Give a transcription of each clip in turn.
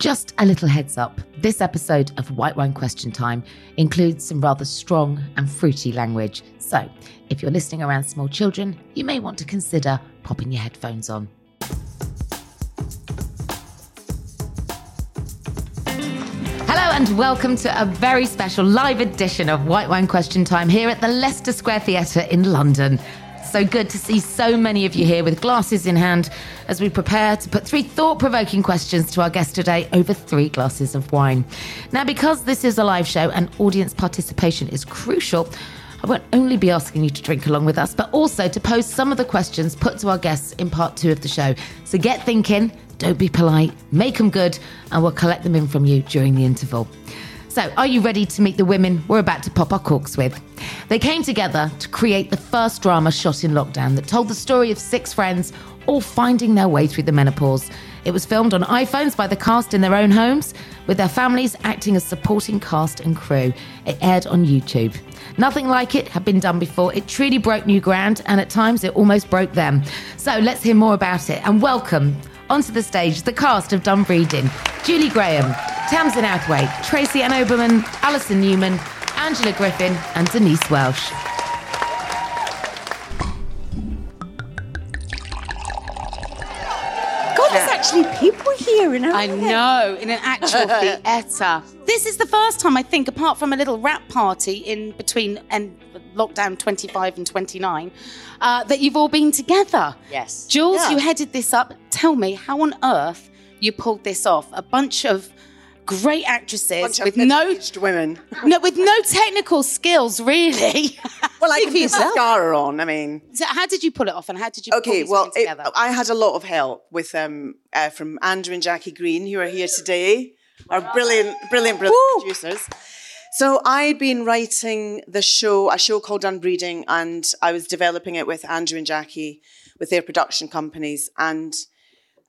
Just a little heads up this episode of White Wine Question Time includes some rather strong and fruity language. So, if you're listening around small children, you may want to consider popping your headphones on. Hello and welcome to a very special live edition of White Wine Question Time here at the Leicester Square Theatre in London. So good to see so many of you here with glasses in hand as we prepare to put three thought provoking questions to our guest today over three glasses of wine. Now, because this is a live show and audience participation is crucial, I won't only be asking you to drink along with us, but also to pose some of the questions put to our guests in part two of the show. So get thinking, don't be polite, make them good, and we'll collect them in from you during the interval. So, are you ready to meet the women we're about to pop our corks with? They came together to create the first drama shot in lockdown that told the story of six friends all finding their way through the menopause. It was filmed on iPhones by the cast in their own homes, with their families acting as supporting cast and crew. It aired on YouTube. Nothing like it had been done before. It truly broke new ground, and at times it almost broke them. So let's hear more about it and welcome onto the stage the cast of Dun Breedin' Julie Graham, Tamsin Outhwaite, Tracy Ann Oberman, Alison Newman, Angela Griffin, and Denise Welch. Actually people here in I know, in an actual theatre. This is the first time I think, apart from a little wrap party in between and lockdown 25 and 29, uh, that you've all been together. Yes. Jules, Yeah. you headed this up. Tell me how on earth you pulled this off. A bunch of great actresses with no, women. no with no technical skills, really. Well, I can put mascara on. I mean, So how did you pull it off, and how did you? okay. Well, it, together? I had a lot of help with um uh, from Andrew and Jackie Green, who are here today, our brilliant, brilliant, brilliant producers. So I'd been writing the show, a show called Dun Breedin', and I was developing it with Andrew and Jackie, with their production companies. And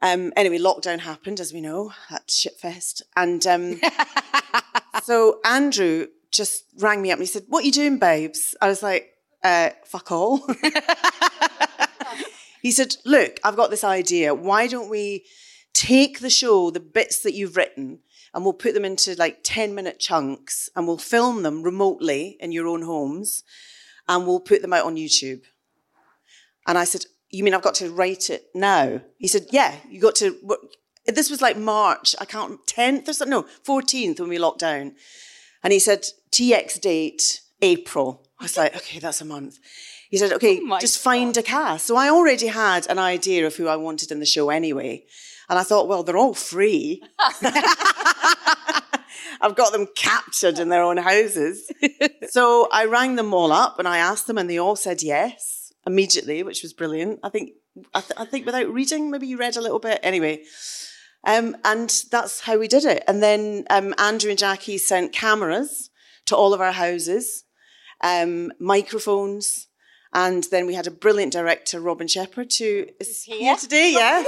um, anyway, lockdown happened, as we know, at Shitfest. And um, so Andrew just rang me up and he said, What are you doing, babes? I was like, uh, fuck all. he said, Look, I've got this idea. Why don't we take the show, the bits that you've written, and we'll put them into like 10 minute chunks and we'll film them remotely in your own homes and we'll put them out on YouTube. And I said, You mean I've got to write it now? He said, Yeah, you got to. This was like March, I can't, 10th or something, no, 14th when we locked down. And he said, TX date April. I was like, okay, that's a month. He said, okay, Oh just find a cast. So I already had an idea of who I wanted in the show anyway. And I thought, well, they're all free. I've got them captured in their own houses. so I rang them all up and I asked them, and they all said yes immediately, which was brilliant. I think, I, th- I think without reading, maybe you read a little bit. Anyway, um, and that's how we did it. And then um, Andrew and Jackie sent cameras to all of our houses, um, microphones, and then we had a brilliant director, Robin Shepherd, who is here today. Yeah,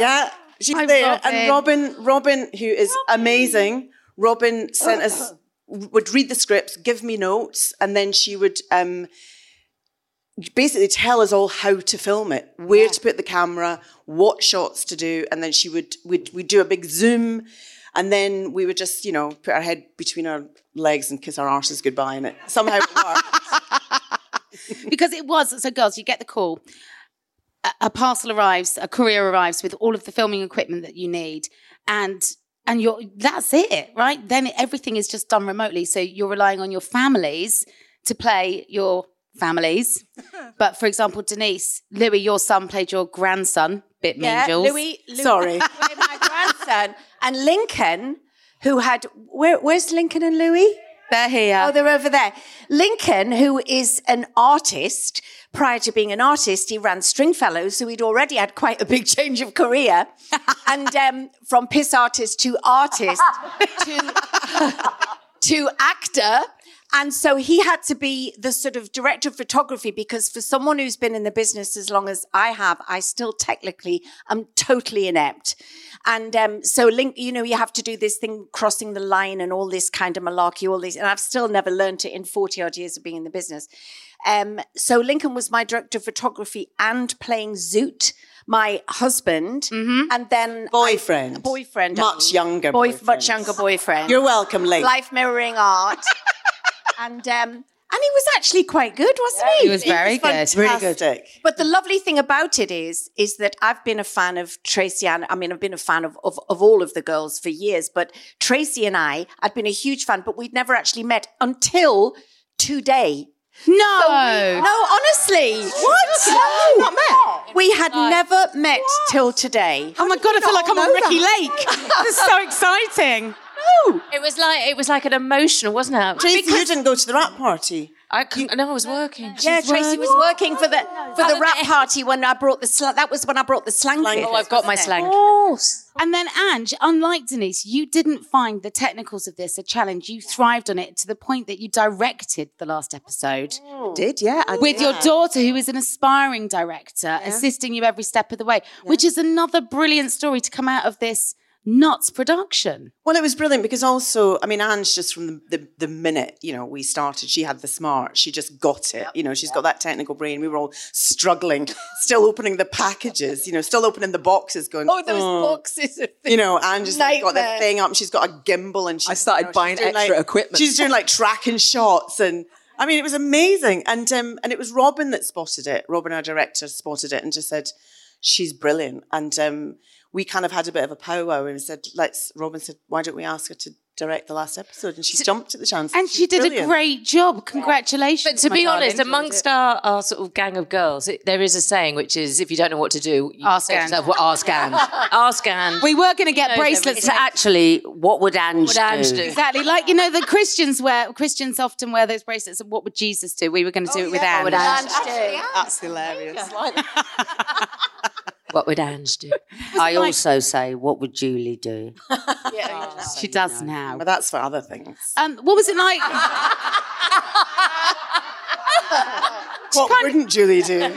yeah, she's Hi, there. And Robin. Robin, Robin, who is amazing. Robin sent us would read the scripts, give me notes, and then she would. Basically tell us all how to film it, where to put the camera, what shots to do, and then she would we'd, we'd do a big zoom, and then we would just you know put our head between our legs and kiss our arses goodbye, and it somehow it worked. because it was so girls you get the call. A, a parcel arrives a courier arrives with all of the filming equipment that you need and and you're that's it right? Then everything is just done remotely. So you're relying on your families to play your families but for example denise louis your son played your grandson bit mean Yeah, Jules. Louis, Louis Sorry. played my grandson, and Lincoln, who had where, where's Lincoln and Louis? they're here Oh, they're over there. Lincoln, who is an artist, prior to being an artist, he ran Stringfellows, so he'd already had quite a big change of career. and um, from piss artist to artist to, to actor. And so he had to be the sort of director of photography because for someone who's been in the business as long as I have, I still technically am totally inept. And um, so link, you know, you have to do this thing crossing the line and all this kind of malarkey, all these, and I've still never learned it in 40 odd years of being in the business. Um, so Lincoln was my director of photography and playing Zoot, my husband, and then Boyfriend. I- boyfriend, I Much mean. younger boy, boyfriend. much younger boyfriend You're welcome, Link. life mirroring art. and um, and he was actually quite good, wasn't he? he was very good Really good. Dick. But the lovely thing about it is, is that I've been a fan of Tracy and I mean, I've been a fan of, of, of all of the girls for years, but Tracy and I, I'd been a huge fan, but we'd never actually met until today. no No, honestly. What? No, not met. We had never met till today. oh my god i feel like i'm on ricki lake this is so exciting It was like it was like an emotional, wasn't it? Tracy, you didn't go to the wrap party. I couldn't, no, I was working. Yeah, Tracy was working for the for the oh, wrap party when I brought the slang. That was when I brought the slang. Slang Oh, I've got my wasn't it? slang. And then Ange, unlike Denise, you didn't find the technicals of this a challenge. You thrived on it to the point that you directed the last episode oh. Did yeah? I with your daughter, who is an aspiring director, assisting you every step of the way, which is another brilliant story to come out of this nuts production. Well, it was brilliant because also, I mean, Anne's just from the, the, the minute, you know, we started, she had the smart. She just got it. You know, she's got that technical brain. We were all struggling, still opening the packages, you know, still opening the boxes going, Oh, those boxes You know, Anne just got the thing up and she's got a gimbal and she's, I started you know, buying doing, extra like- equipment. She's doing like tracking shots and I mean, it was amazing. And um, and it was Robin that spotted it. Robin, our director, spotted it and just said, she's brilliant. And um, we kind of had a bit of a powwow and said, let's, Robin said, why don't we ask her to direct the last episode? And she jumped at the chance. And she did Brilliant. a great job. Congratulations. But to my be darling. honest, amongst our, our sort of gang of girls, it, there is a saying which is if you don't know what to do, you Ask Anne. yourself, well, ask Anne. ask Anne. we were going to get bracelets. everything. to actually what would Anne What Ange do? do? Exactly, like you know, the Christians wear Christians often wear those bracelets. And what would Jesus do? We were going to do oh, it with Anne. would Ange That's hilarious. What would Ange do? I also say, what would Julie do? She does now. But that's for other things. Um, what was it like? What wouldn't Julie do? and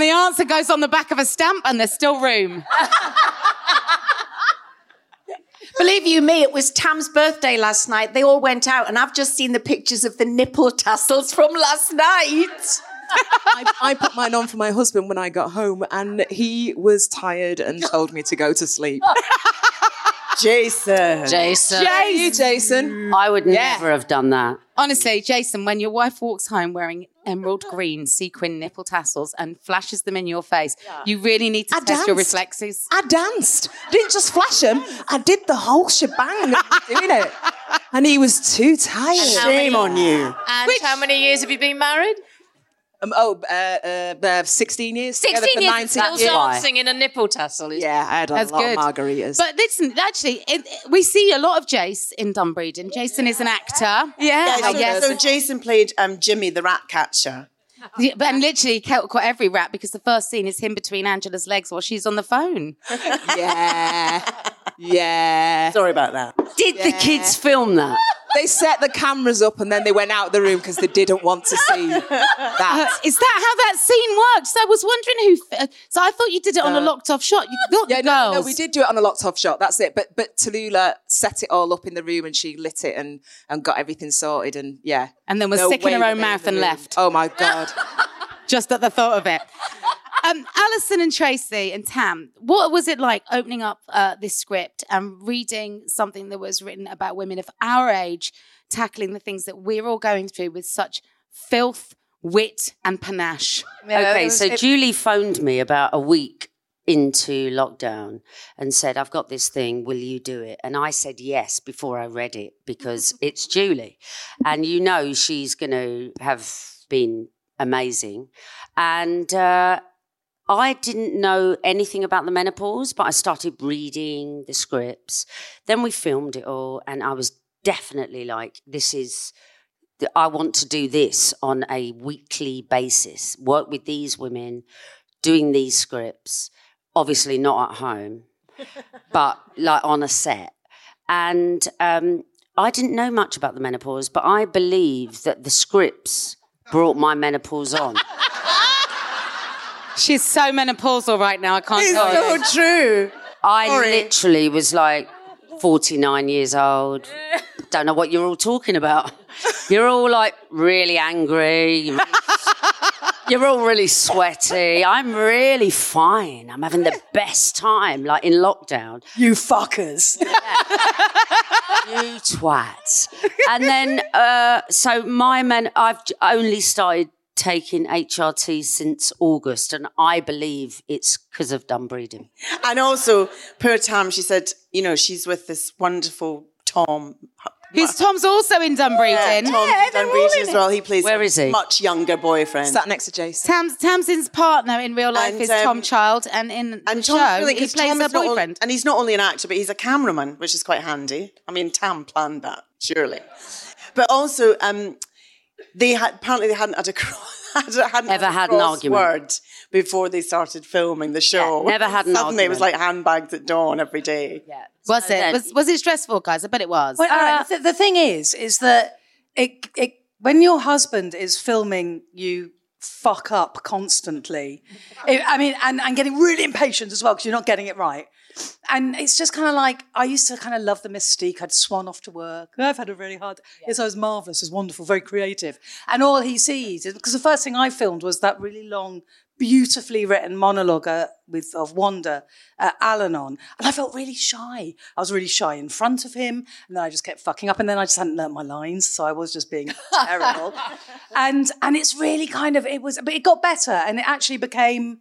the answer goes on the back of a stamp, and there's still room. Believe you me, it was Tam's birthday last night. They all went out, and I've just seen the pictures of the nipple tassels from last night. I, I put mine on for my husband when I got home, and he was tired and told me to go to sleep. Jason. Jason. you, Jason. I would never have done that. Honestly, Jason, when your wife walks home wearing emerald green sequin nipple tassels and flashes them in your face, you really need to I test your reflexes. I danced. Didn't just flash them. I did the whole shebang of doing it. And he was too tired. And how many- Shame on you. And how many years have you been married? Um, oh, uh, uh, uh, 16 years. 16 for years 19 still years. dancing in a nipple tassel. Is Yeah, I had a That's lot good. of margaritas. But listen, actually, it, we see a lot of Jace in Dun Breedin'. Jason is an actor. Yeah, I so, guess. so Jason played um, Jimmy, the rat catcher. Yeah, but- and literally caught caught every rap because the first scene is him between Angela's legs while she's on the phone. yeah. Yeah. Sorry about that. Did the kids film that? They set the cameras up and then they went out the room because they didn't want to see that. Uh, is that how that scene works? I was wondering who. f- So I thought you did it on a locked off shot. You got Yeah, the no, no, we did do it on a locked off shot. That's it. But but Tallulah set it all up in the room and she lit it and and got everything sorted and yeah. And then was No sick in her own mouth and room. left. Oh my god. Just at the thought of it. Um, Alison and Tracy and Tam, what was it like opening up uh, this script and reading something that was written about women of our age tackling the things that we're all going through with such filth, wit, and panache? okay, so Julie phoned me about a week into lockdown and said, I've got this thing, will you do it? And I said yes before I read it because it's Julie. And you know she's going to have been amazing. And uh, I didn't know anything about the menopause, but I started reading the scripts. Then we filmed it all, and I was definitely like, this is. I want to do this on a weekly basis, work with these women, doing these scripts, obviously not at home, but like on a set. And um, I didn't know much about the menopause, but I believe that the scripts brought my menopause on. She's so menopausal right now. I can't It's tell so you. true. I Sorry. literally was like 49 years old. Don't know what you're all talking about. You're all like really angry. You're, really- you're all really sweaty. I'm really fine. I'm having the best time, like in lockdown. You fuckers. You twats. And then, uh, so my men, I've only started taking HRT since August, and I believe it's because of Dun Breedin'. And also, poor Tam, she said, you know, she's with this wonderful Tom. Who's Tom's also in Dun Breedin'. Yeah, Tom's in Dun Breedin' as well. He plays Where a he? much younger boyfriend. Sat next to Jason. Tam, Tamsin's partner in real life And, is um, Tom Child, and in the and show, Tom's brilliant he 'cause plays Tom her is not boyfriend. and he's not only an actor, but he's a cameraman, which is quite handy. I mean, Tam planned that, surely. But also, um, they had apparently they hadn't had a cro- hadn't Ever a had an argument. word before they started filming the show. Yeah, never had an Suddenly, it was like handbags at dawn every day. Yeah. was So it? then- Was, was it stressful, guys? I bet it was. Well, all right, uh, the, the thing is, is that it, it when your husband is filming you fuck up constantly, it, I mean, and, and getting really impatient as well because you're not getting it right. And it's just kind of like I used to kind of love the mystique. I'd swan off to work. I've had a really hard. Yes, I was marvelous. It was wonderful, very creative. And all he sees is because the first thing I filmed was that really long, beautifully written monologue uh, with of Wanda, uh, Al-Anon, and I felt really shy. I was really shy in front of him, and then I just kept fucking up, and then I just hadn't learnt my lines, so I was just being terrible. And and it's really kind of it was, but it got better, and it actually became.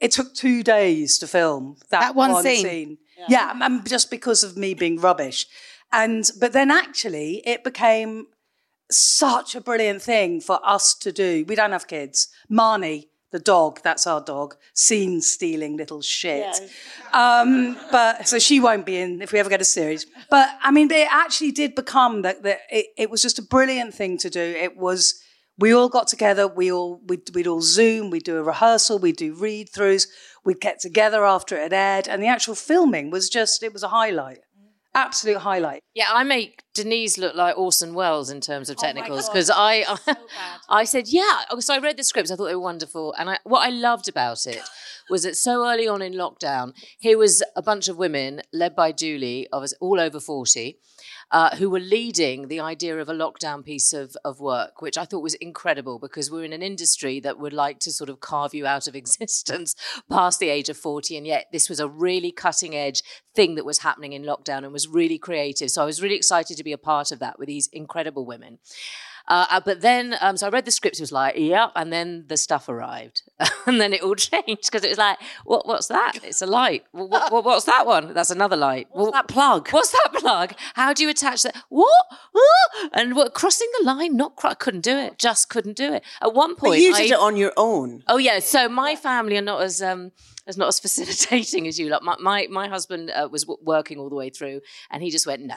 It took two days to film that, That one scene? Yeah, and- and just because of me being rubbish, and but then actually it became such a brilliant thing for us to do. We don't have kids. Marnie, the dog, that's our dog, scene stealing little shit. Um, but so she won't be in if we ever get a series. But I mean, it actually did become that. that it, it was just a brilliant thing to do. It was. We all got together. We all we'd, we'd all Zoom. We'd do a rehearsal. We'd do read throughs. We'd get together after it had aired, and the actual filming was just it was a highlight, absolute highlight. Yeah, I make Denise look like Orson Welles in terms of technicals because I, I said yeah. Oh, so I read the scripts. I thought they were wonderful, and I, what I loved about it was that so early on in lockdown, here was a bunch of women led by Julie, of us all over forty. Uh, who were leading the idea of a lockdown piece of, of work, which I thought was incredible because we're in an industry that would like to sort of carve you out of existence past the age of 40. And yet, this was a really cutting edge thing that was happening in lockdown and was really creative. So I was really excited to be a part of that with these incredible women. Uh, uh, but then, um, so I read the script. It was like, yep. And then the stuff arrived, and then it all changed because it was like, what, what's that? It's a light. What, what, what's that one? That's another light. What's that plug? What's that plug? How do you attach that? What? Ah! And what, crossing the line? Not cro- couldn't do it. Just couldn't do it. At one But point, you I- did it on your own. Oh yeah. So my family are not as um as not as facilitating as you. Like my my, my husband uh, was w- working all the way through, and he just went, "No,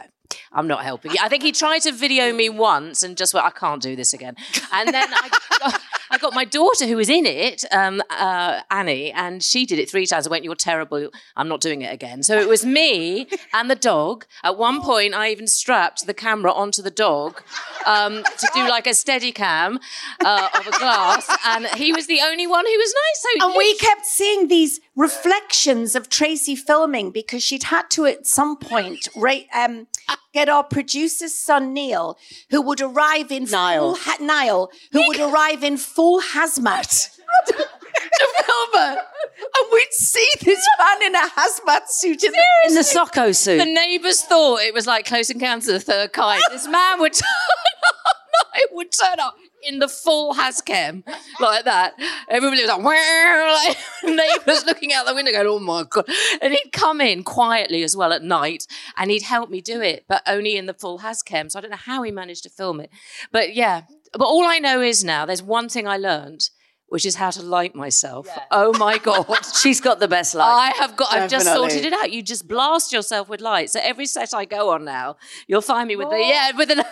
I'm not helping." you." I think he tried to video me once and just went, "I can't do this again." And then I. Got, I got my daughter who was in it, um, uh, Annie, and she did it three times. I went, "You're terrible. I'm not doing it again." So it was me and the dog. At one point, I even strapped the camera onto the dog um, to do like a steady cam uh, of a glass, and he was the only one who was nice. So And we kept seeing these reflections of Tracy filming because she'd had to at some point right, um, get our producer's son Neil, who would arrive in Niall. full ha- Niall, who would arrive in full hazmat to film her. And we'd see this man in a hazmat suit in the, In the Socko suit. The neighbours thought it was like Close Encounters of the Third Kind. This man would turn up, no, it would turn up in the full Hascam like that. Everybody was like, like neighbours looking out the window going, oh my God. And he'd come in quietly as well at night and he'd help me do it, but only in the full Hascam. So I don't know how he managed to film it. But yeah, but all I know is now there's one thing I learned. Which is how to light myself. Oh my God. She's got the best light. I have got. I've just sorted it out. You just blast yourself with light. So every set I go on now, you'll find me with the yeah with the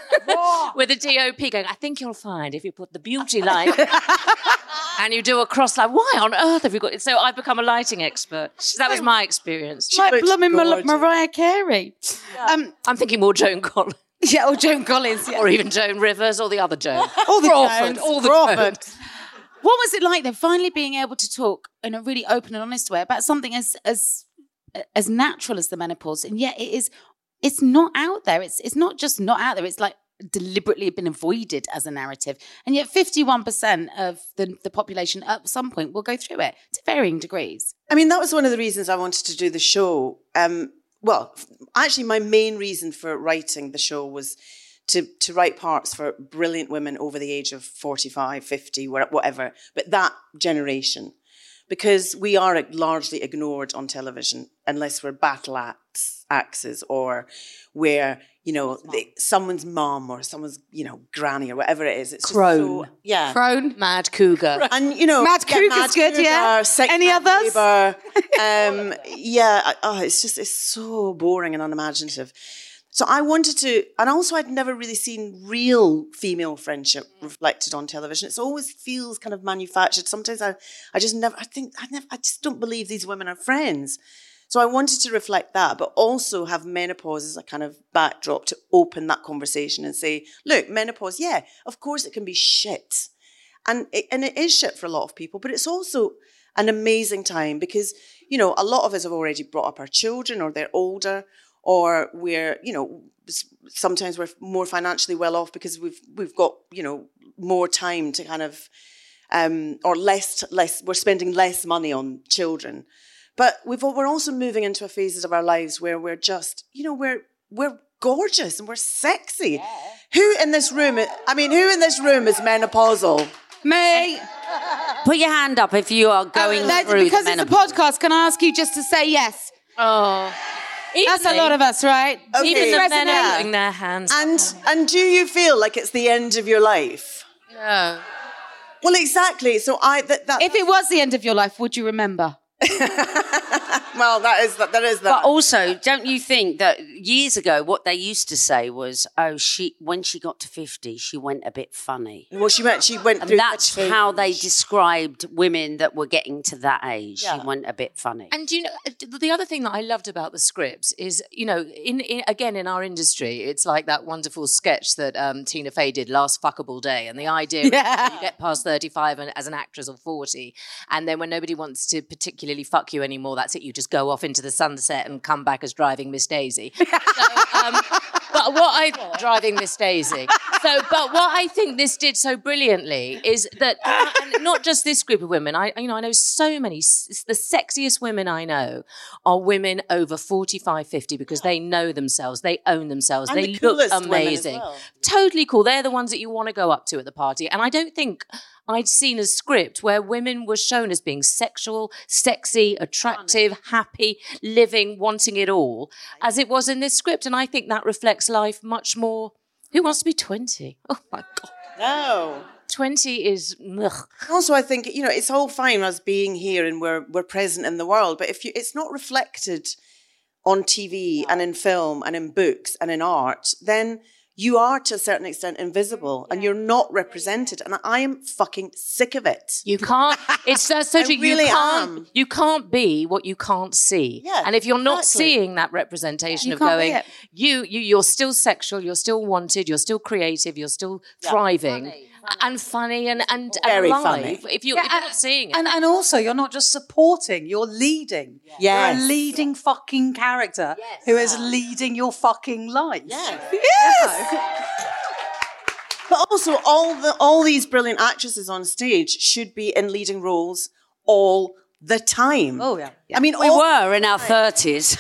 with the DOP going. I think you'll find if you put the beauty light and you do a cross light. Why on earth have you got it? So I've become a lighting expert. That was my experience. like looks blooming Mar- Mariah Carey. Um, I'm thinking more Joan Collins yeah, or Joan Collins. Yeah. or even Joan Rivers or the other Joan. All the Crawford, Joans. all the Crawford. Joans. What was it like then, finally being able to talk in a really open and honest way about something as as as natural as the menopause, and yet it is it's not out there. It's it's not just not out there. It's like deliberately been avoided as a narrative, and yet fifty one percent of the the population at some point will go through it to varying degrees. I mean, that was one of the reasons I wanted to do the show. Um, well, actually, my main reason for writing the show was to, to write parts for brilliant women over the age of 45, 50, whatever, but that generation. Because we are largely ignored on television unless we're battle axe, axes or we're, you know, the, someone's mom or someone's, you know, granny or whatever it is. It's just so, Crone. yeah. Crone. Mad cougar. And you know, Mad yeah, Cougar's good, yeah. Sex Any others? Um, yeah, oh, it's just it's so boring and unimaginative. So I wanted to, and also I'd never really seen real female friendship mm. reflected on television. It always feels kind of manufactured. Sometimes I, I just never, I think, I never, I just don't believe these women are friends. So I wanted to reflect that, but also have menopause as a kind of backdrop to open that conversation and say, look, menopause, yeah, of course it can be shit. And it, and it is shit for a lot of people, but it's also an amazing time because, you know, a lot of us have already brought up our children or they're older or we're, you know, sometimes we're more financially well off because we've we've got, you know, more time to kind of um, or less less we're spending less money on children. But we've we're also moving into a phases of our lives where we're just, you know, we're we're gorgeous and we're sexy. Who in this room? i- I mean, who in this room is menopausal? Me. Put your hand up if you are going Uh, that- through because the it's a podcast, can I ask you just to say yes? Oh. That's a lot of us, right? Okay. Even the men Yeah. are putting their hands. And and do you feel like it's the end of your life? No. Well, exactly. So I that, that If it was the end of your life, would you remember? well, that is that. That is that. But also, don't you think that years ago, what they used to say was, "Oh, she when she got to fifty, she went a bit funny." well, she went. She went And through. that's such how they described women that were getting to that age. Yeah. She went a bit funny. And you know, uh, the other thing that I loved about the scripts is, you know, in, in again in our industry, it's like that wonderful sketch that um, Tina Fey did last fuckable day, and the idea is that you get past thirty-five and, as an actress or forty, and then when nobody wants to particularly fuck you anymore, that's it. You just go off into the sunset and come back as driving Miss Daisy. So, um, but what I driving Miss Daisy. so, but what I think this did so brilliantly is that, not just this group of women. I, you know, I know so many. s- The sexiest women I know are women over 45, 50 because they know themselves, they own themselves, And they the look coolest women as amazing, well. totally cool. They're the ones that you want to go up to at the party. And I don't think I'd seen a script where women were shown as being sexual, sexy, attractive, happy, living, wanting it all, as it was in this script. And I think that reflects life much more. Who wants to be 20? Oh my God. No. 20 is. Ugh. Also, I think you know it's all fine us being here and we're we're present in the world, but if you, it's not reflected on TV and in film and in books and in art, then you are to a certain extent invisible and you're not represented. And I am fucking sick of it. You can't. It's that's so I true. really you can't. am. You can't be what you can't see. Yeah, and if you're not exactly. seeing that representation You of going, you you you're still sexual. You're still wanted. You're still creative. You're still thriving Mm. and funny and and, Very and funny. alive. If you Yeah, if you're not seeing it, And and also, you're not just supporting; you're leading. Yes. You're a leading fucking character who is leading your fucking life. Yes. But also, all the all these brilliant actresses on stage should be in leading roles all the time. Oh yeah. I mean, We all- were in our 30s.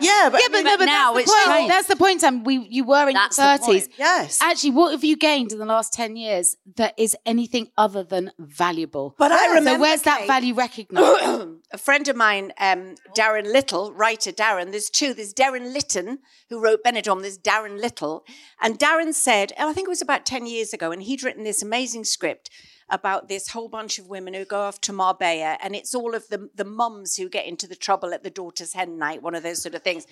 Yeah, but, Yeah, I but, mean, no, but now that's it's the point. changed. That's the point, Sam. We you were in That's your the thirties. yes. Actually, what have you gained in the last ten years that is anything other than valuable? But I remember. so where's that value recognised? a friend of mine, um, Darren Little, writer Darren, there's two. There's Derren Litten, who wrote Benidorm, there's Darren Little. And Darren said, and I think it was about 10 years ago, and he'd written this amazing script about this whole bunch of women who go off to Marbella, and it's all of the, the mums who get into the trouble at the daughter's hen night, one of those sort of things,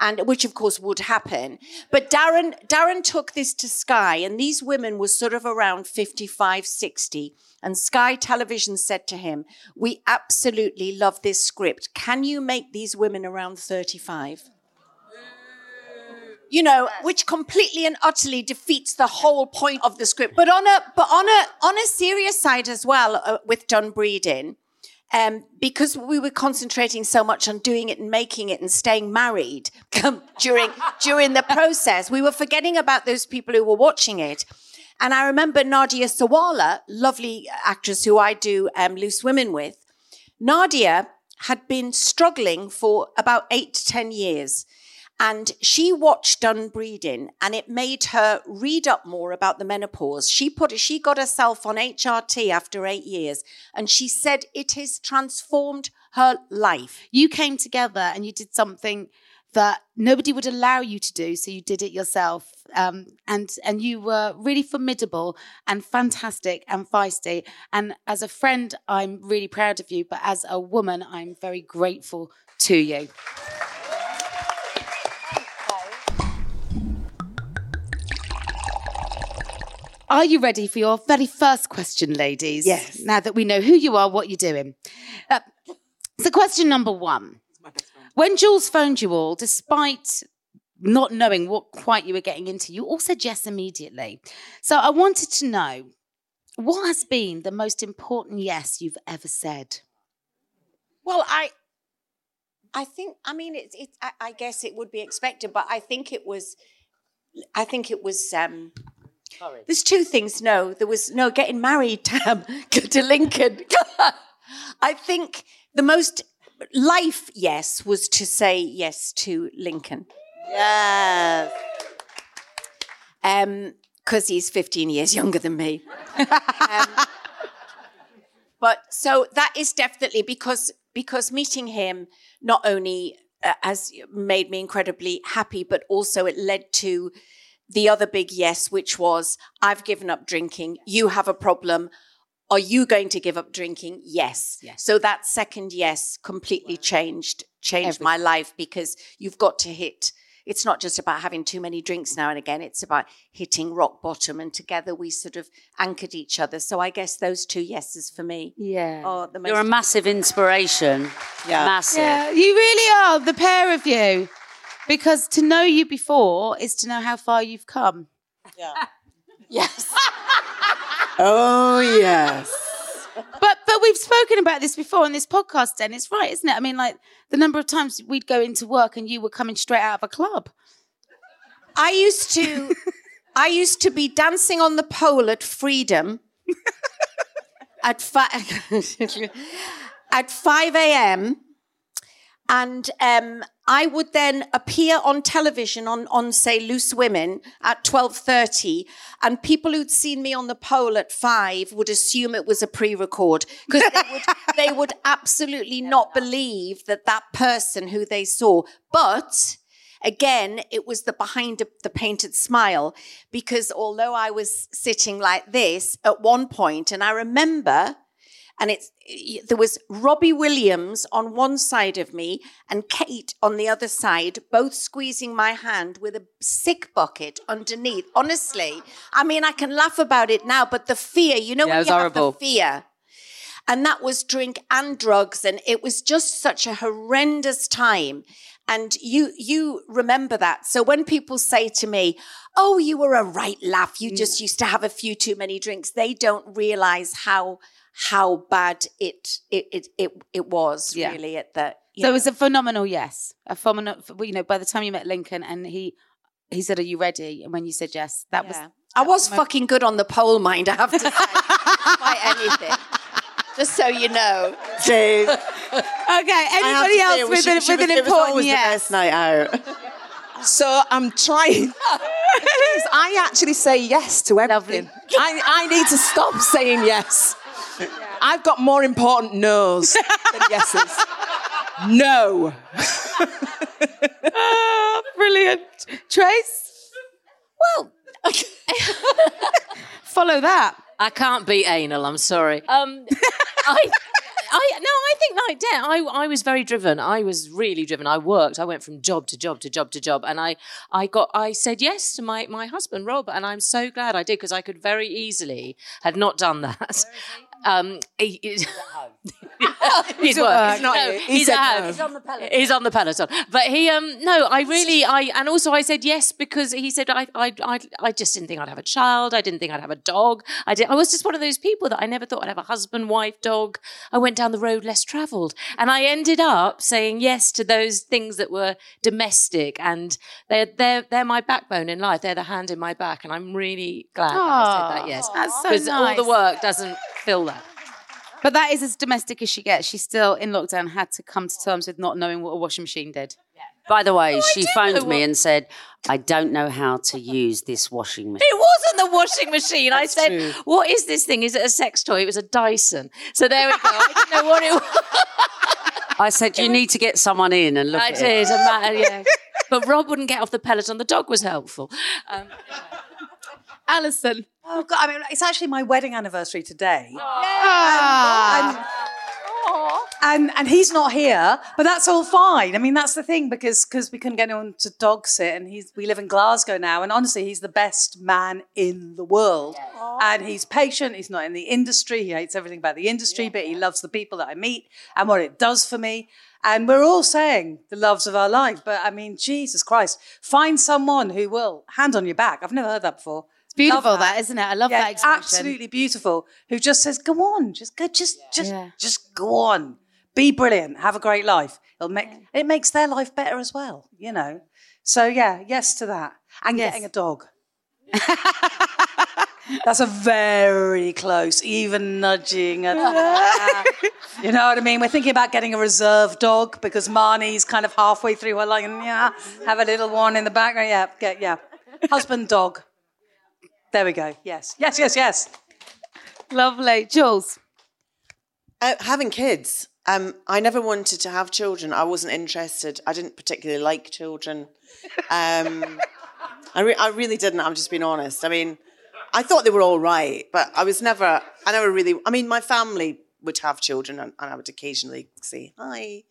and which of course would happen. But Darren, Darren took this to Sky, and these women were sort of around 55, 60. And Sky Television said to him, We absolutely love this script. Can you make these women around 35? You know, which completely and utterly defeats the whole point of the script. But on a but on a on a serious side as well, uh, with Dun Breedin', um, because we were concentrating so much on doing it and making it and staying married during during the process, we were forgetting about those people who were watching it. And I remember Nadia Sawalha, lovely actress who I do um, Loose Women with. Nadia had been struggling for about eight to 10 years. And she watched Dun Breedin' and it made her read up more about the menopause. She put she got herself on HRT after eight years and she said it has transformed her life. you came together and you did something that nobody would allow you to do, so you did it yourself. Um, and and you were really formidable and fantastic and feisty. And as a friend, I'm really proud of you. But as a woman, I'm very grateful to you. Are you ready for your very first question, ladies? Yes. Now that we know who you are, what you're doing. Uh, so, question number one. When Jules phoned you all, despite not knowing what quite you were getting into, you all said yes immediately. So, I wanted to know what has been the most important yes you've ever said? Well, I I think I mean it's it, I, I guess it would be expected, but I think it was I think it was um there's two things. No, there was no getting married Tam, to Lincoln. I think the most life yes was to say yes to Lincoln. yes. Um, because he's 15 years younger than me. Um, but so that is definitely because because meeting him not only uh, has made me incredibly happy, but also it led to the other big yes, which was I've given up drinking. You have a problem. Are you going to give up drinking? Yes. Yes. So that second yes completely changed changed my life because you've got to hit. It's not just about having too many drinks now and again. It's about hitting rock bottom, and together we sort of anchored each other. So I guess those two yeses for me. Yeah. Are the most You're a massive inspiration. Yeah. Massive. Yeah, you really are, the pair of you. Because to know you before is to know how far you've come. Yeah. yes. Oh yes. But but we've spoken about this before on this podcast, and it's right, isn't it? I mean, like the number of times we'd go into work and you were coming straight out of a club. I used to, I used to be dancing on the pole at Freedom at five at five a.m. And um, I would then appear on television on, on say Loose Women at twelve thirty, and people who'd seen me on the pole at five would assume it was a pre-record because they would they would absolutely not believe that that person who they saw, but. Again, it was the behind the painted smile because although I was sitting like this at one point, and I remember and it's there was Robbie Williams on one side of me and Kate on the other side, both squeezing my hand with a sick bucket underneath. Honestly, I mean, I can laugh about it now, but the fear, you know, Yeah, when you horrible. have the fear. And that was drink and drugs, and it was just such a horrendous time. And you you remember that. So when people say to me, "Oh, you were a right laugh. You just used to have a few too many drinks," they don't realize how how bad it it it it, it was Yeah. really at that. you So it was a phenomenal yes. A phenomenal, you know, by the time you met Lincoln and he he said, Are you ready? And when you said yes, that was. Yeah. I was fucking good on the pole, mind. I have to say, quite anything. Just so you know, Dave. Okay, anybody else with, an, with an it was important always yes? the best night out. So I'm trying. I actually say yes to everything. I, I need to stop saying yes. I've got more important no's than yeses. No. Oh, brilliant. Trace? Well, follow that. I can't beat anal. I'm sorry. Um, I, I no, I think like that. I, I was very driven. I was really driven. I worked. I went from job to job to job to job, and I, I got. I said yes to my my husband Rob, and I'm so glad I did because I could very easily had not done that. Um, he, he's he's at work. work. Not No, you. He he's said no. He's on the peloton. He's on the peloton. But he, um, no, I really, I, and also I said yes because he said I, I, I, I just didn't think I'd have a child. I didn't think I'd have a dog. I did. I was just one of those people that I never thought I'd have a husband, wife, dog. I went down the road less travelled, and I ended up saying yes to those things that were domestic, and they're they're they're my backbone in life. They're the hand in my back, and I'm really glad that I said that yes. That's so because all the work doesn't fill that. But that is as domestic as she gets. She still, in lockdown, had to come to terms with not knowing what a washing machine did. By the way, she phoned me and said, I don't know how to use this washing machine. It wasn't the washing machine. I said, true. "What is this thing? Is it a sex toy?" It was a Dyson. So there we go. I didn't know what it was. I said, you need to get someone in and look I at did. it. A matter, yeah. But Rob wouldn't get off the peloton. The dog was helpful. Um, Alison. Oh God! I mean, it's actually my wedding anniversary today. Ah. and and he's not here, but that's all fine. I mean, that's the thing because because we couldn't get anyone to dog sit, and he's we live in Glasgow now, and honestly, he's the best man in the world, and he's patient. He's not in the industry. He hates everything about the industry, but he loves the people that I meet and what it does for me. And we're all saying the loves of our life, but I mean, Jesus Christ, find someone who will hand on your back. I've never heard that before. It's beautiful, that, isn't it? I love Yeah, that expression. absolutely beautiful. Who just says, "Go on, just go, just, just, Yeah. just go on, be brilliant, have a great life." It'll make it makes their life better as well, you know. So yeah, yes to that, and Yes. getting a dog. That's a very close, even nudging. At you know what I mean? We're thinking about getting a reserve dog because Marnie's kind of halfway through her life. and Yeah, have a little one in the background. Yeah, get yeah, husband dog. There we go. Yes, yes, yes, yes. Lovely. Jules. Uh, having kids. Um, I never wanted to have children. I wasn't interested. I didn't particularly like children. Um, I, re- I really didn't. I'm just being honest. I mean, I thought they were all right, but I was never. I never really. I mean, my family would have children, and, and I would occasionally say hi.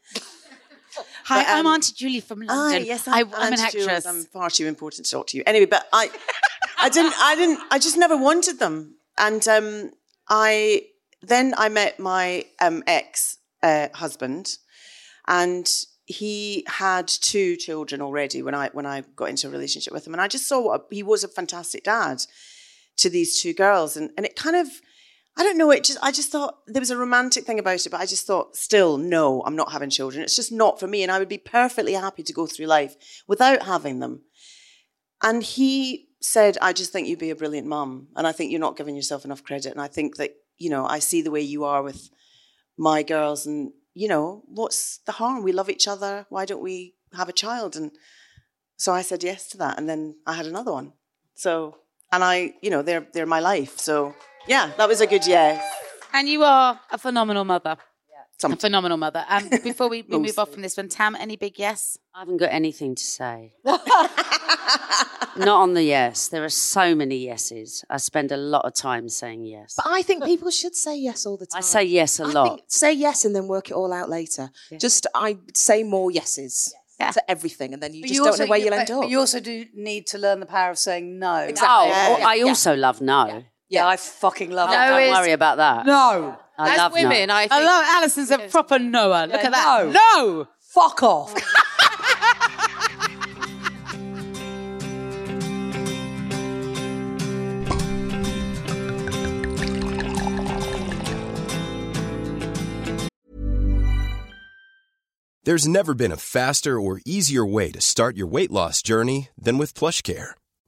Hi, But, I'm um, Auntie Julie from Ah, London. yes, I, I'm, I'm an Auntie Jules. actress. I'm far too important to talk to you. Anyway, but I, I didn't, I didn't, I just never wanted them. And um, I then I met my um, ex uh, husband, and he had two children already when I when I got into a relationship with him, and I just saw what a, he was a fantastic dad to these two girls, and and it kind of. I don't know. It just I just thought there was a romantic thing about it, but I just thought, still, no, I'm not having children. It's just not for me, and I would be perfectly happy to go through life without having them. And he said, I just think you'd be a brilliant mum. And I think you're not giving yourself enough credit. And I think that, you know, I see the way you are with my girls and, you know, what's the harm? We love each other. Why don't we have a child? And so I said yes to that. And then I had another one. So, and I, you know, they're, they're my life. So yeah, that was a good yes. And you are a phenomenal mother. A phenomenal mother. Um, and before we, we move off from this one, Tam, any big yes? I haven't got anything to say. Not on the yes. There are so many yeses. I spend a lot of time saying yes. But I think people should say yes all the time. I say yes a I lot. think say yes and then work it all out later. Just I say more yeses to everything, and then you But just don't know where you'll but- end up. But you also do need to learn the power of saying no. Exactly. Oh, Yeah. I also love no. Yeah, I fucking love No, it. don't worry about that. No. I love no. I, love Alison's a proper Noah. Look at that. no. No. Fuck off. There's never been a faster or easier way to start your weight loss journey than with PlushCare.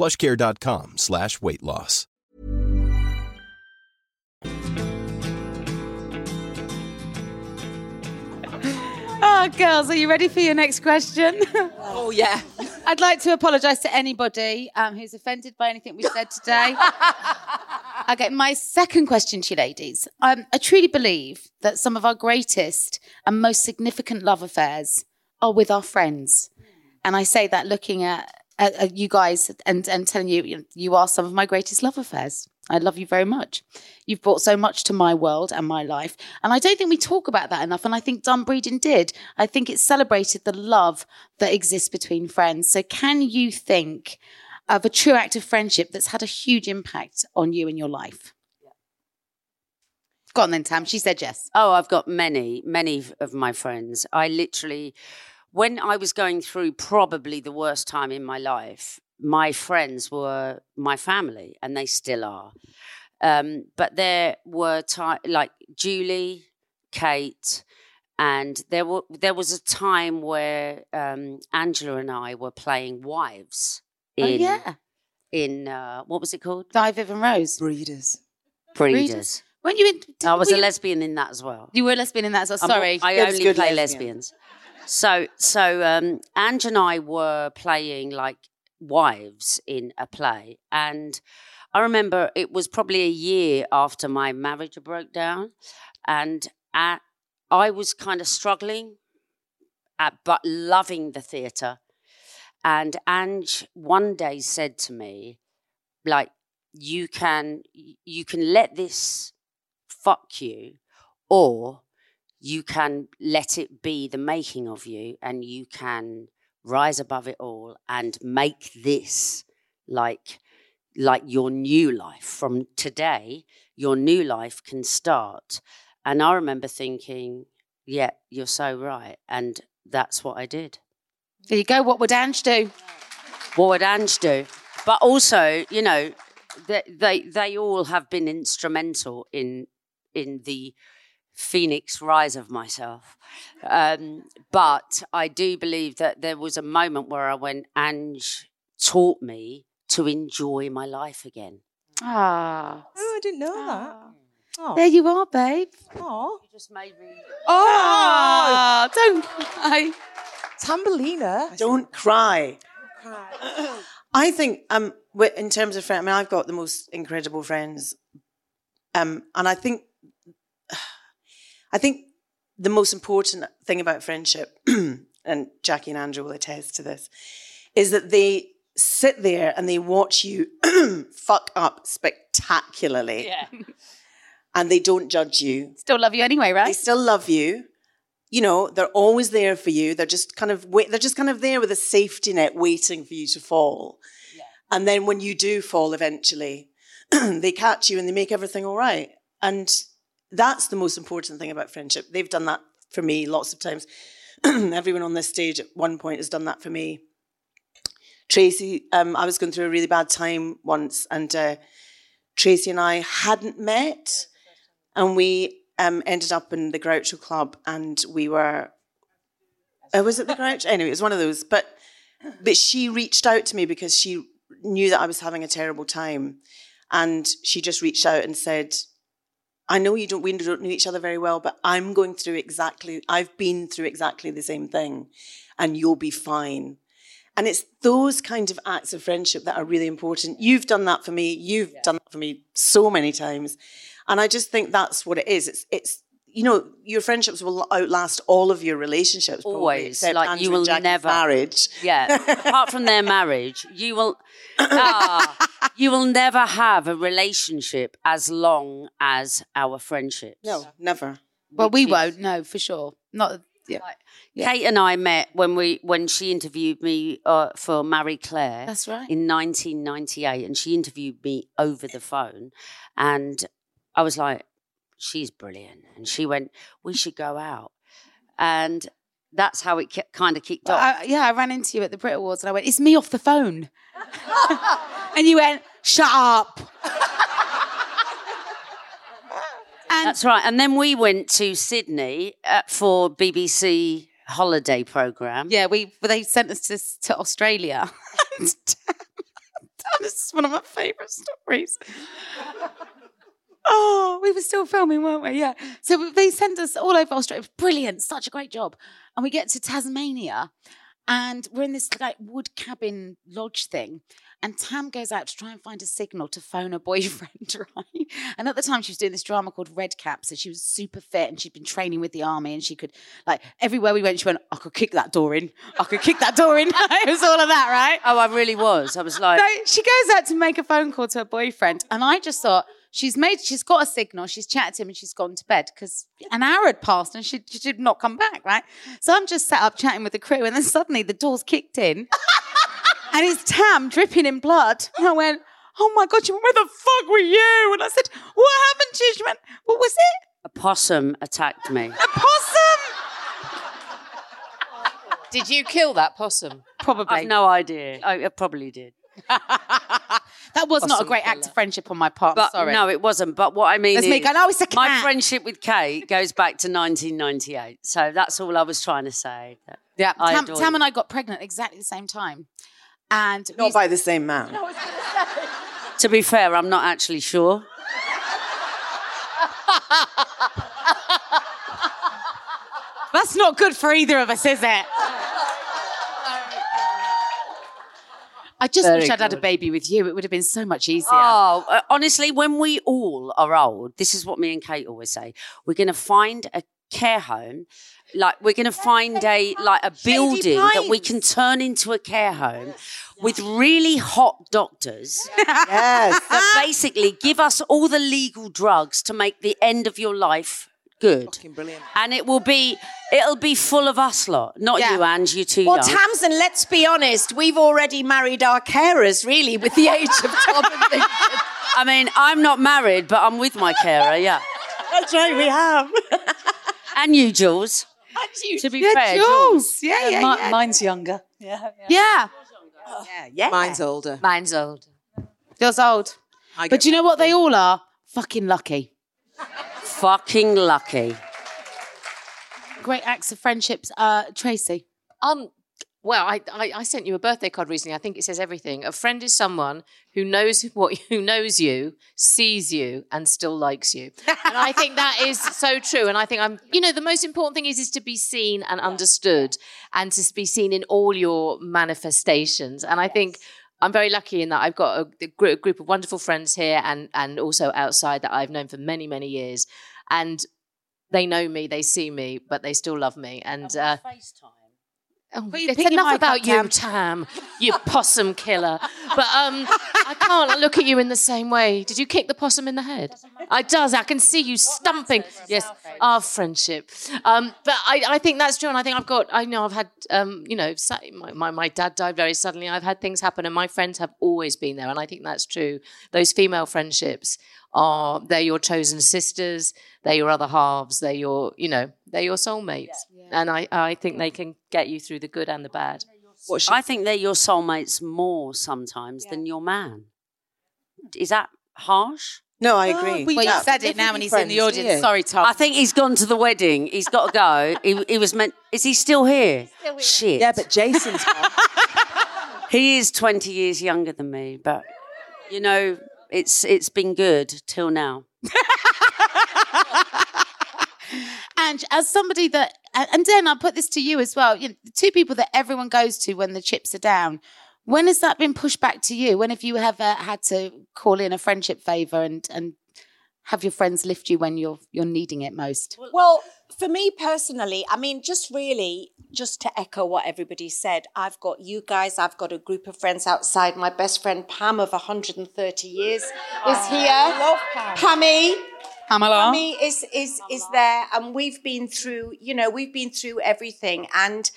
plushcare.com slash weight loss. Oh, girls, are you ready for your next question? Oh yeah. I'd like to apologise to anybody um, who's offended by anything we said today. okay, my second question to you, ladies. Um, I truly believe that some of our greatest and most significant love affairs are with our friends, and I say that looking at, at, at you guys and and telling you, you are some of my greatest love affairs. I love you very much. You've brought so much to my world and my life. And I don't think we talk about that enough. And I think Dun Breedin' did. I think it celebrated the love that exists between friends. So can you think of a true act of friendship that's had a huge impact on you in your life? Go on then, Tam. She said yes. Oh, I've got many, many of my friends. I literally, when I was going through probably the worst time in my life, my friends were my family, and they still are. Um, but there were time like Julie, Kate, and there were there was a time where um, Angela and I were playing wives. Oh, yeah. In uh, what was it called? Di Viv and Rose. Breeders. Breeders. Weren't you in? I was a you- lesbian in that as well. You were a lesbian in that. So I'm sorry. I Good- only play lesbian. lesbians. So, so um, Ange and I were playing like wives in a play, and I remember it was probably a year after my marriage broke down, and at, I was kind of struggling, at, but loving the theatre. And Ange one day said to me, like, you can you can let this fuck you, or you can let it be the making of you and you can rise above it all and make this like like your new life from today your new life can start and i remember thinking yeah you're so right and that's what i did There you go. What would Ange do? what would Ange do? But also, you know, they, they they all have been instrumental in in the phoenix rise of myself. Um, but I do believe that there was a moment where I went, Ange taught me to enjoy my life again. Ah. Oh, I didn't know that. Oh. There you are, babe. Oh. You just made me. Oh, don't cry. Tambellina. Don't cry. I think um, in terms of friends, I mean, I've got the most incredible friends, um, and I think, I think the most important thing about friendship, and Jackie and Andrew will attest to this, is that they sit there and they watch you fuck up spectacularly, Yeah. and they don't judge you. Still love you anyway, right? They still love you. You know, they're always there for you. They're just kind of wait, they're just kind of there with a safety net waiting for you to fall. And then when you do fall eventually, they catch you and they make everything all right. And that's the most important thing about friendship. They've done that for me lots of times. Everyone on this stage at one point has done that for me. Tracy, um, I was going through a really bad time once, and uh, Tracy and I hadn't met, and we um, ended up in the Groucho Club, and we were. Uh, was it the Groucho? Anyway, it was one of those. But but she reached out to me because she knew that I was having a terrible time, and she just reached out and said, "I know you don't we don't know each other very well, but I'm going through exactly. I've been through exactly the same thing, and you'll be fine." And it's those kind of acts of friendship that are really important. You've done that for me. You've done that for me so many times. And I just think that's what it is. It's it's you know, your friendships will outlast all of your relationships. probably, Always. Like Andrew you will Jackie's never. marriage. Yeah. Apart from their marriage, you will. Ah, you will never have a relationship as long as our friendships. No, never. Well, we won't. No, for sure. Not. Yeah. Kate and I met when we when she interviewed me uh, for Marie Claire. That's right. In 1998, and she interviewed me over the phone, and I was like, "She's brilliant," and she went, "We should go out," and that's how it kind of kicked off. I, yeah, I ran into you at the Brit Awards and I went, "It's me off the phone," and you went, "Shut up." That's right. And then we went to Sydney uh, for BBC holiday program. Yeah, we they sent us to to Australia. this is one of my favourite stories. Oh, we were still filming, weren't we? Yeah. So they sent us all over Australia. It was brilliant, such a great job. And we get to Tasmania, and we're in this like wood cabin lodge thing. And Tam goes out to try and find a signal to phone her boyfriend, right? And at the time, she was doing this drama called Red Cap. So she was super fit and she'd been training with the army. And she could, like, everywhere we went, she went, I could kick that door in. I could kick that door in. it was all of that, right? Oh, I really was. I was like, So she goes out to make a phone call to her boyfriend, and I just thought she's made, she's got a signal, she's chatted to him, and she's gone to bed because an hour had passed and she, she did not come back, right? So I'm just sat up chatting with the crew, and then suddenly the door's kicked in, and it's Tam dripping in blood, and I went. Oh my God, she went, where the fuck were you? And I said, what happened to you? She went, what was it? a possum attacked me. A possum? Did you kill that possum? Probably. I've no idea. I, I probably did. That was not a Possum great act of friendship on my part. But Sorry. no, it wasn't. But what I mean There's is, me going, "Oh, it's a my friendship with Kate goes back to 1998. So that's all I was trying to say. Yeah, I Tam, Tam and I got pregnant exactly the same time. And we Not by the same man. To be fair, I'm not actually sure. That's not good for either of us, is it? I just Very wish I'd had a good. baby with you. It would have been so much easier. Oh, uh, honestly, when we all are old, this is what me and Kate always say: we're going to find a care home, like we're going to find a like a building that we can turn into a care home with really hot doctors. yes. that basically give us all the legal drugs to make the end of your life good. brilliant. And it will be it'll be full of us lot, not you, Ange. You're too Well, young. Tamzin, let's be honest, we've already married our carers, really, with the age of Tom and Lincoln. I mean, I'm not married, but I'm with my carer. Yeah. That's right, we have. and you, Jules. And you, Jules. To be Yeah, fair, Jules. Yeah, yeah, Mi- yeah. Mine's younger. Yeah. Yeah. Yeah, yeah. Mine's older. Mine's old. Feels old. I But get do you know what they all are? Fucking lucky. Fucking lucky. great acts of friendships. Uh, Tracy. Um, well, I, I I sent you a birthday card recently. I think it says everything. A friend is someone who knows what who knows you, sees you, and still likes you. And I think that is so true. And I think I'm, you know, the most important thing is is to be seen and understood, and to be seen in all your manifestations. And I think. I'm very lucky in that I've got a, a a group of wonderful friends here and and also outside that I've known for many many years, and they know me, they see me, but they still love me. And uh, Oh, it's enough about you, Tam. Tam, you possum killer. But um, I can't look at you in the same way. Did you kick the possum in the head? I does. I can see you stumping. Yes, our friendship. Um, but I, I think that's true, and I think I've got. I know I've had. Um, you know, my, my my dad died very suddenly. I've had things happen, and my friends have always been there, and I think that's true. Those female friendships are they're your chosen sisters. They're your other halves. They're your you know they're your soulmates, and I I think they can get you through the good and the bad. I think they're your soulmates more sometimes than your man. Is that harsh? No, I agree. Well, you said it now, and he's in the audience. Sorry, Tom. I think he's gone to the wedding. He's got to go. he, he was meant. Is he still here? Shit. Yeah, but Jason's he is twenty years younger than me, but you know, it's it's been good till now. And as somebody that, and and Dan, I'll put this to you as well. You know, the two people that everyone goes to when the chips are down. When has that been pushed back to you? When have you ever had to call in a friendship favor and and have your friends lift you when you're you're needing it most? Well, for me personally, I mean, just really, just to echo what everybody said, I've got you guys, I've got a group of friends outside. My best friend Pam of 130 years is here. love Pam. Pammy. Pamela. Pammy is is is there, and we've been through, you know, we've been through everything. And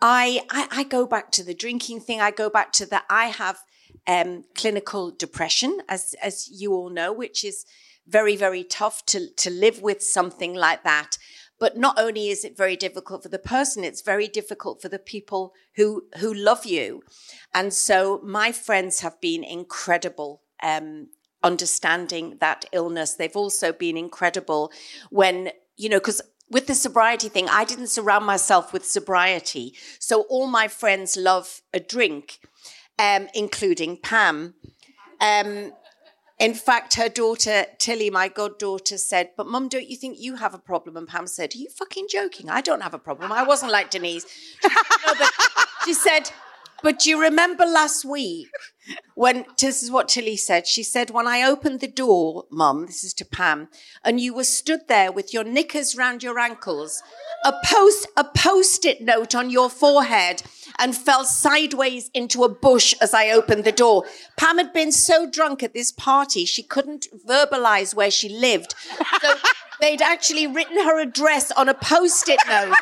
I I, I go back to the drinking thing. I go back to that. I have um, clinical depression, as as you all know, which is very very tough to to live with something like that. But not only is it very difficult for the person, it's very difficult for the people who who love you. And so my friends have been incredible. Um, understanding that illness. They've also been incredible when, you know, because with the sobriety thing, I didn't surround myself with sobriety. So all my friends love a drink, um, including Pam. Um, in fact, her daughter, Tilly, my goddaughter, said, But mum, don't you think you have a problem? And Pam said, Are you fucking joking? I don't have a problem. I wasn't like Denise. but she said, But do you remember last week when this is what Tilly said? She said, When I opened the door, mum, this is to Pam, and you were stood there with your knickers round your ankles, a post a post-it note on your forehead and fell sideways into a bush as I opened the door. Pam had been so drunk at this party she couldn't verbalize where she lived. So they'd actually written her address on a post-it note.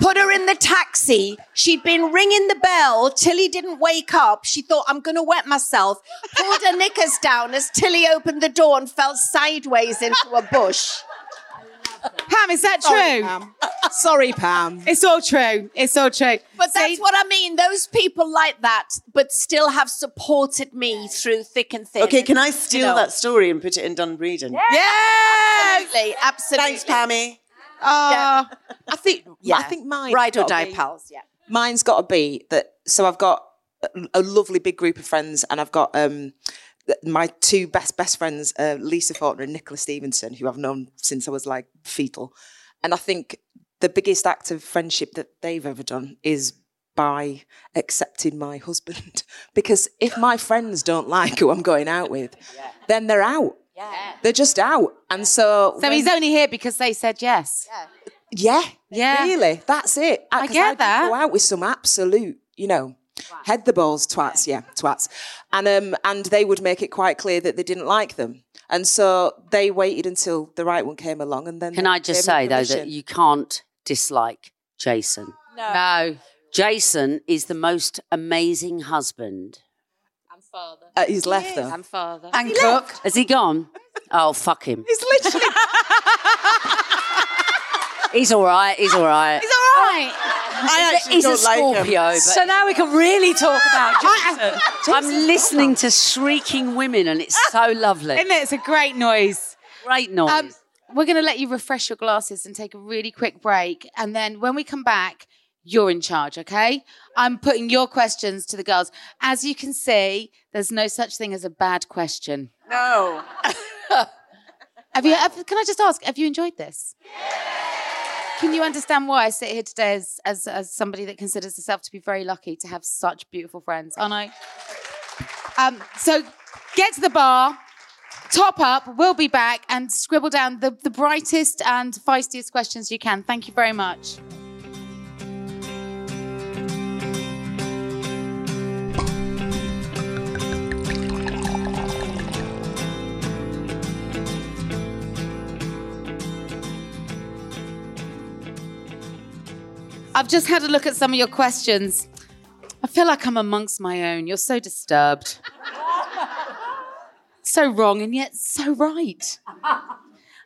Put her in the taxi. She'd been ringing the bell. Tilly didn't wake up. She thought, I'm going to wet myself. Pulled her knickers down as Tilly opened the door and fell sideways into a bush. Pam, is that Sorry, true? Pam. Sorry, Pam. It's all true. It's all true. But that's what I mean. Those people like that, but still have supported me through thick and thin. Okay, can I You steal know. that story and put it in Dun Breedin'? Absolutely, absolutely. Thanks, Pammy. Uh, I think Yeah. I think mine Ride or die pals, yeah. Mine's got to be that. So I've got a, lovely big group of friends, and I've got um my two best best friends, uh, Lisa Faulkner and Nicola Stephenson, who I've known since I was like fetal. And I think the biggest act of friendship that they've ever done is by accepting my husband. because if my friends don't like who I'm going out with, then they're out. They're just out. And so So he's only here because they said yes. yeah, Yeah. really. That's it. I 'Cause get did that. Go out with some absolute, you know, head the balls twats, yeah, twats, and um, and they would make it quite clear that they didn't like them, and so they waited until the right one came along, and then Can I just say though that you can't dislike Jason. No. Jason is the most amazing husband. And father. Uh, he's left though. And father. And cook. Has he gone? Oh, fuck him. He's literally. He's all right. He's all right. He's all right. I actually He's a don't like him. Scorpio, but So now we can really talk about Jason. I'm listening to shrieking women, and it's so lovely. Isn't it? It's a great noise. Great noise. Um, we're going to let you refresh your glasses and take a really quick break. And then when we come back, you're in charge, okay? I'm putting your questions to the girls. As you can see, there's no such thing as a bad question. No. Have you? Have, can I just ask? Have you enjoyed this? Can you understand why I sit here today as, as as somebody that considers herself to be very lucky to have such beautiful friends? Aren't I? Um, so get to the bar, top up. We'll be back and scribble down the, the brightest and feistiest questions you can. Thank you very much. I've just had a look at some of your questions. I feel like I'm amongst my own. You're so disturbed. so wrong and yet so right.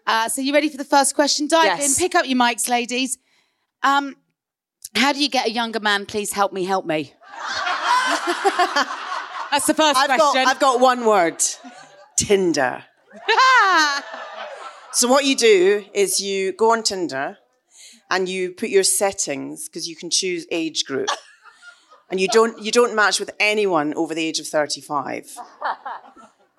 Uh, so, you ready for the first question? Dive Yes. in, pick up your mics, ladies. Um, how do you get a younger man? Please help me, help me. That's the 1st I've question. got, I've got one word Tinder. so, what you do is you go on Tinder and you put your settings because you can choose age group. And you don't, you don't match with anyone over the age of 35.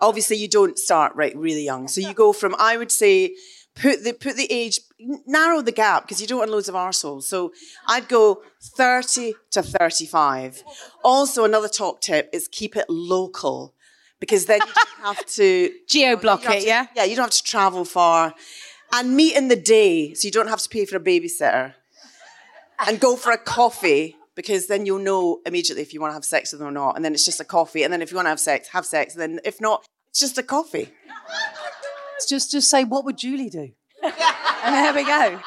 Obviously, you don't start right really young. So, you go from, I would say, put the, put the age, narrow the gap because you don't want loads of arseholes. So, I'd go 30 to 35. Also, another top tip is keep it local because then you don't have to geo block you don't it, to- yeah? Yeah, you don't have to travel far. And meet in the day, so you don't have to pay for a babysitter. And go for a coffee because then you'll know immediately if you want to have sex with them or not. And then it's just a coffee. And then if you want to have sex, have sex. And then if not, it's just a coffee. Just, just say, what would Julie do? and there we go.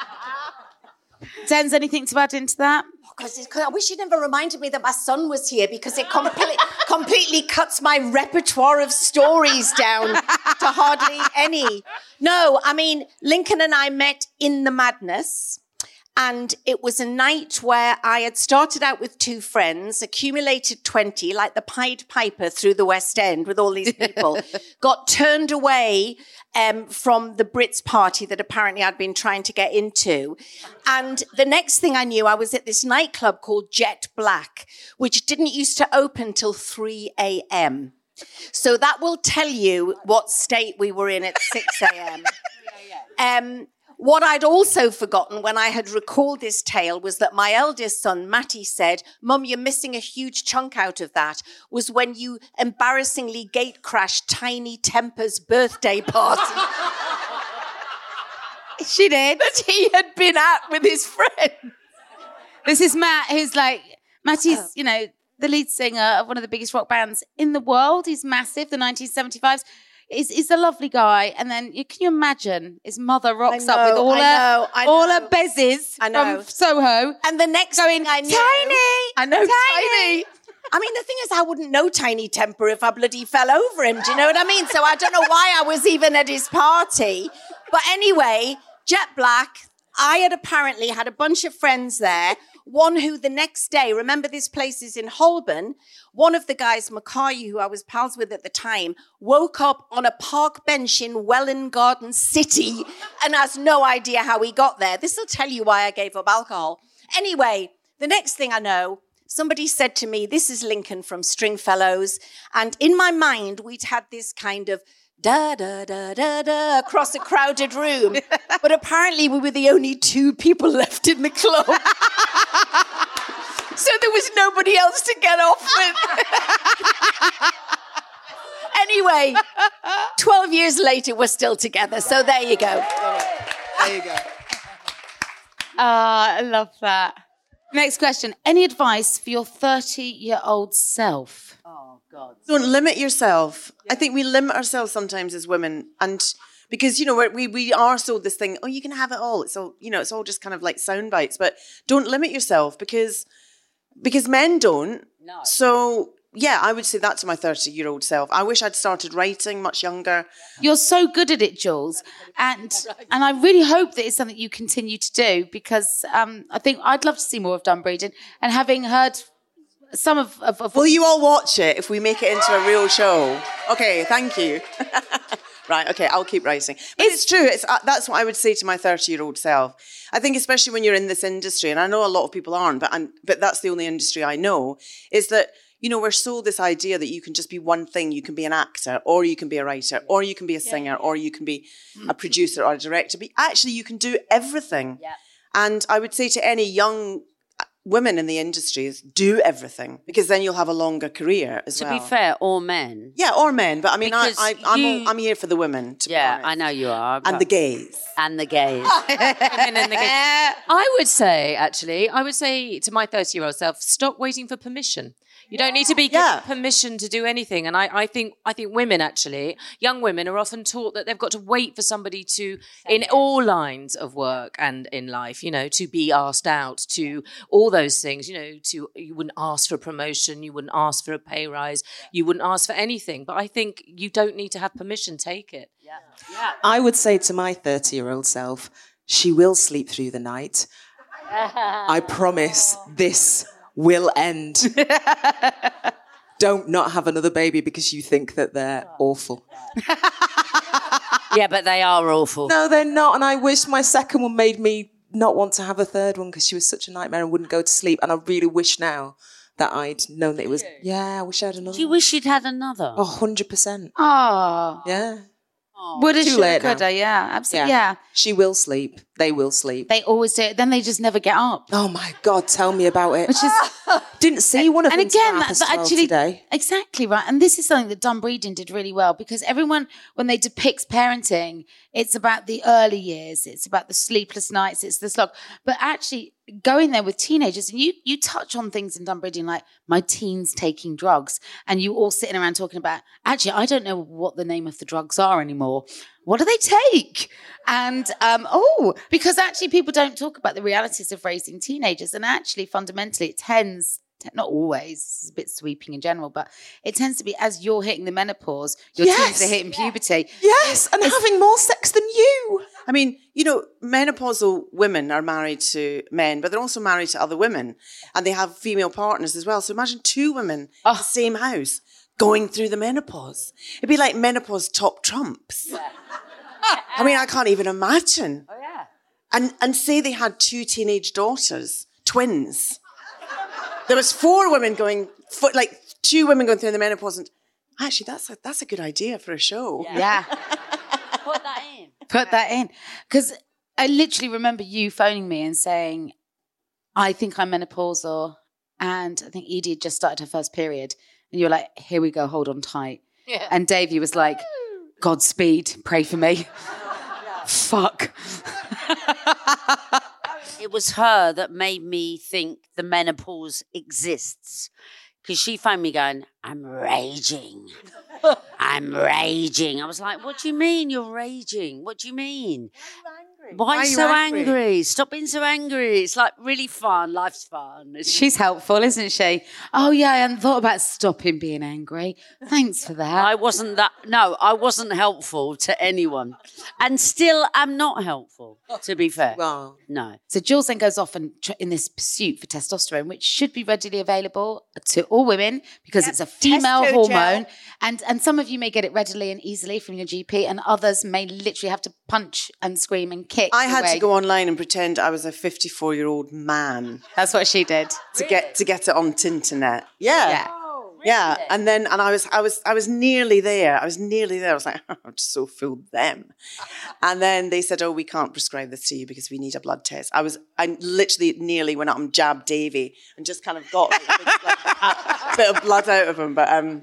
Den's anything to add into that? Oh, because I wish you never reminded me that my son was here because it completely, completely cuts my repertoire of stories down to hardly any. No, I mean, Lincoln and I met in the madness. And it was a night where I had started out with two friends, accumulated 20, like the Pied Piper through the West End with all these people, got turned away um, from the Brits party that apparently I'd been trying to get into. And the next thing I knew, I was at this nightclub called Jet Black, which didn't used to open till 3 a.m. So that will tell you what state we were in at 6 a.m. Um, what I'd also forgotten when I had recalled this tale was that my eldest son, Matty, said, Mum, you're missing a huge chunk out of that, was when you embarrassingly gate crashed Tinie Tempah's birthday party. she did. That he had been at with his friend. This is Matt, who's like, Matty's, oh. you know, the lead singer of one of the biggest rock bands in the world. He's massive, the 1975s. He's, he's a lovely guy. And then you, can you imagine his mother rocks up with all I her, know, I all know. her know. from Soho. And the next going, thing I knew, Tiny, I know, Tiny. tiny. I mean, the thing is, I wouldn't know Tinie Tempah if I bloody fell over him. Do you know what I mean? So I don't know why I was even at his party. But anyway, Jet Black, I had apparently had a bunch of friends there. One who the next day, remember this place is in Holborn, one of the guys, Mackay, who I was pals with at the time, woke up on a park bench in Welwyn Garden City and has no idea how he got there. This will tell you why I gave up alcohol. Anyway, the next thing I know, somebody said to me, This is Lincoln from Stringfellows. And in my mind, we'd had this kind of da da da da da across a crowded room. but apparently, we were the only two people left in the club. So there was nobody else to get off with. anyway, 12 years later, we're still together. So there you go. There you go. Ah, I love that. Next question. Any advice for your 30 year old self? Oh, God. Don't limit yourself. I think we limit ourselves sometimes as women, and because you know we're, we we are sold this thing. Oh, you can have it all. It's all you know. It's all just kind of like sound bites. But don't limit yourself because because men don't. No. So yeah, I would say that to my thirty year old self. I wish I'd started writing much younger. You're so good at it, Jules, and and I really hope that it's something you continue to do because um, I think I'd love to see more of Dun Breedin'. And having heard some of, of, of Will you all watch it if we make it into a real show? Okay, thank you. Right. Okay. I'll keep writing. But it's, true. It's uh, that's what I would say to my thirty-year-old self. I think, especially when you're in this industry, and I know a lot of people aren't, but I'm, but that's the only industry I know. Is that you know we're sold this idea that you can just be one thing. You can be an actor, or you can be a writer, or you can be a singer, or you can be a producer or a director. But actually, you can do everything. Yeah. And I would say to any young women in the industries, do everything because then you'll have a longer career as To well. To be fair, or men. Yeah, or men, but I mean, I, Because I, I'm, you- I'm here for the women. To Yeah, I know you are. and but- the gays. And the gays. I would say, actually, I would say to my 30 year old self, stop waiting for permission. You don't need to be given permission to do anything. And I, I think I think women actually, young women are often taught that they've got to wait for somebody to, in all lines of work and in life, you know, to be asked out, to all those things, you know, to you wouldn't ask for a promotion, you wouldn't ask for a pay rise, you wouldn't ask for anything. But I think you don't need to have permission, take it. Yeah. I would say to my 30 year old self, she will sleep through the night. I promise oh. this will end. Don't not have another baby because you think that they're oh. awful. yeah, but they are awful. No, they're not. And I wish my second one made me not want to have a third one because she was such a nightmare and wouldn't go to sleep. And I really wish now that I'd known that it was, yeah, I wish I had another. Do you wish you'd had another? Oh, 100%. Oh. Yeah. Woulda, Too shoulda, late now. coulda, yeah, absolutely. Yeah. She will sleep. They will sleep. They always do it. Then they just never get up. Oh my God, tell me about it. Which is Didn't see one of and them again, till half that, that 12 actually today. exactly right. And this is something that Dun Breedin' did really well because everyone, when they depict parenting, it's about the early years, it's about the sleepless nights, it's the slog. But actually, going there with teenagers, and you you touch on things in Dun Breedin' like my teens taking drugs, and you all sitting around talking about. Actually, I don't know what the name of the drugs are anymore. What do they take? And um, oh, because actually people don't talk about the realities of raising teenagers, and actually fundamentally it tends not always, it's a bit sweeping in general, but it tends to be as you're hitting the menopause, your Yes. teens are hitting puberty. Yes, and having more sex than you. I mean, you know, menopausal women are married to men, but they're also married to other women, and they have female partners as well. So imagine two women in the same house going through the menopause. It'd be like menopause top trumps. I mean, I can't even imagine. Oh yeah. And and say they had two teenage daughters, twins. There was four women going, fo- like two women going through the menopause, and actually, that's a that's a good idea for a show. Yeah. Put that in. Put that in. Because I literally remember you phoning me and saying, I think I'm menopausal. And I think Edie had just started her first period. And you were like, here we go, hold on tight. Yeah. And Davey was like, Godspeed, pray for me. Fuck. It was her that made me think the menopause exists. Because she found me going, I'm raging. I'm raging. I was like, what do you mean you're raging? What do you mean? Why, Why are you so angry? angry? Stop being so angry. It's like really fun. Life's fun. It's- She's helpful, isn't she? Oh, yeah, I hadn't thought about stopping being angry. Thanks for that. I wasn't that. No, I wasn't helpful to anyone, and still am not helpful. To be fair, Well, no. So Jules then goes off and tr- in this pursuit for testosterone, which should be readily available to all women because it's a female testo hormone, and and some of you may get it readily and easily from your GP, and others may literally have to punch and scream and kick. I had away. to go online and pretend I was a 54 year old man That's what she did. to get to get it on Tinternet. Yeah. Yeah. Yeah, and then and I was I was I was nearly there. I was nearly there. I was like, I've just so fooled them. And then they said, Oh, we can't prescribe this to you because we need a blood test. I was I literally nearly went up and jabbed Davy and just kind of got like, a, big, like, a bit of blood out of him. But um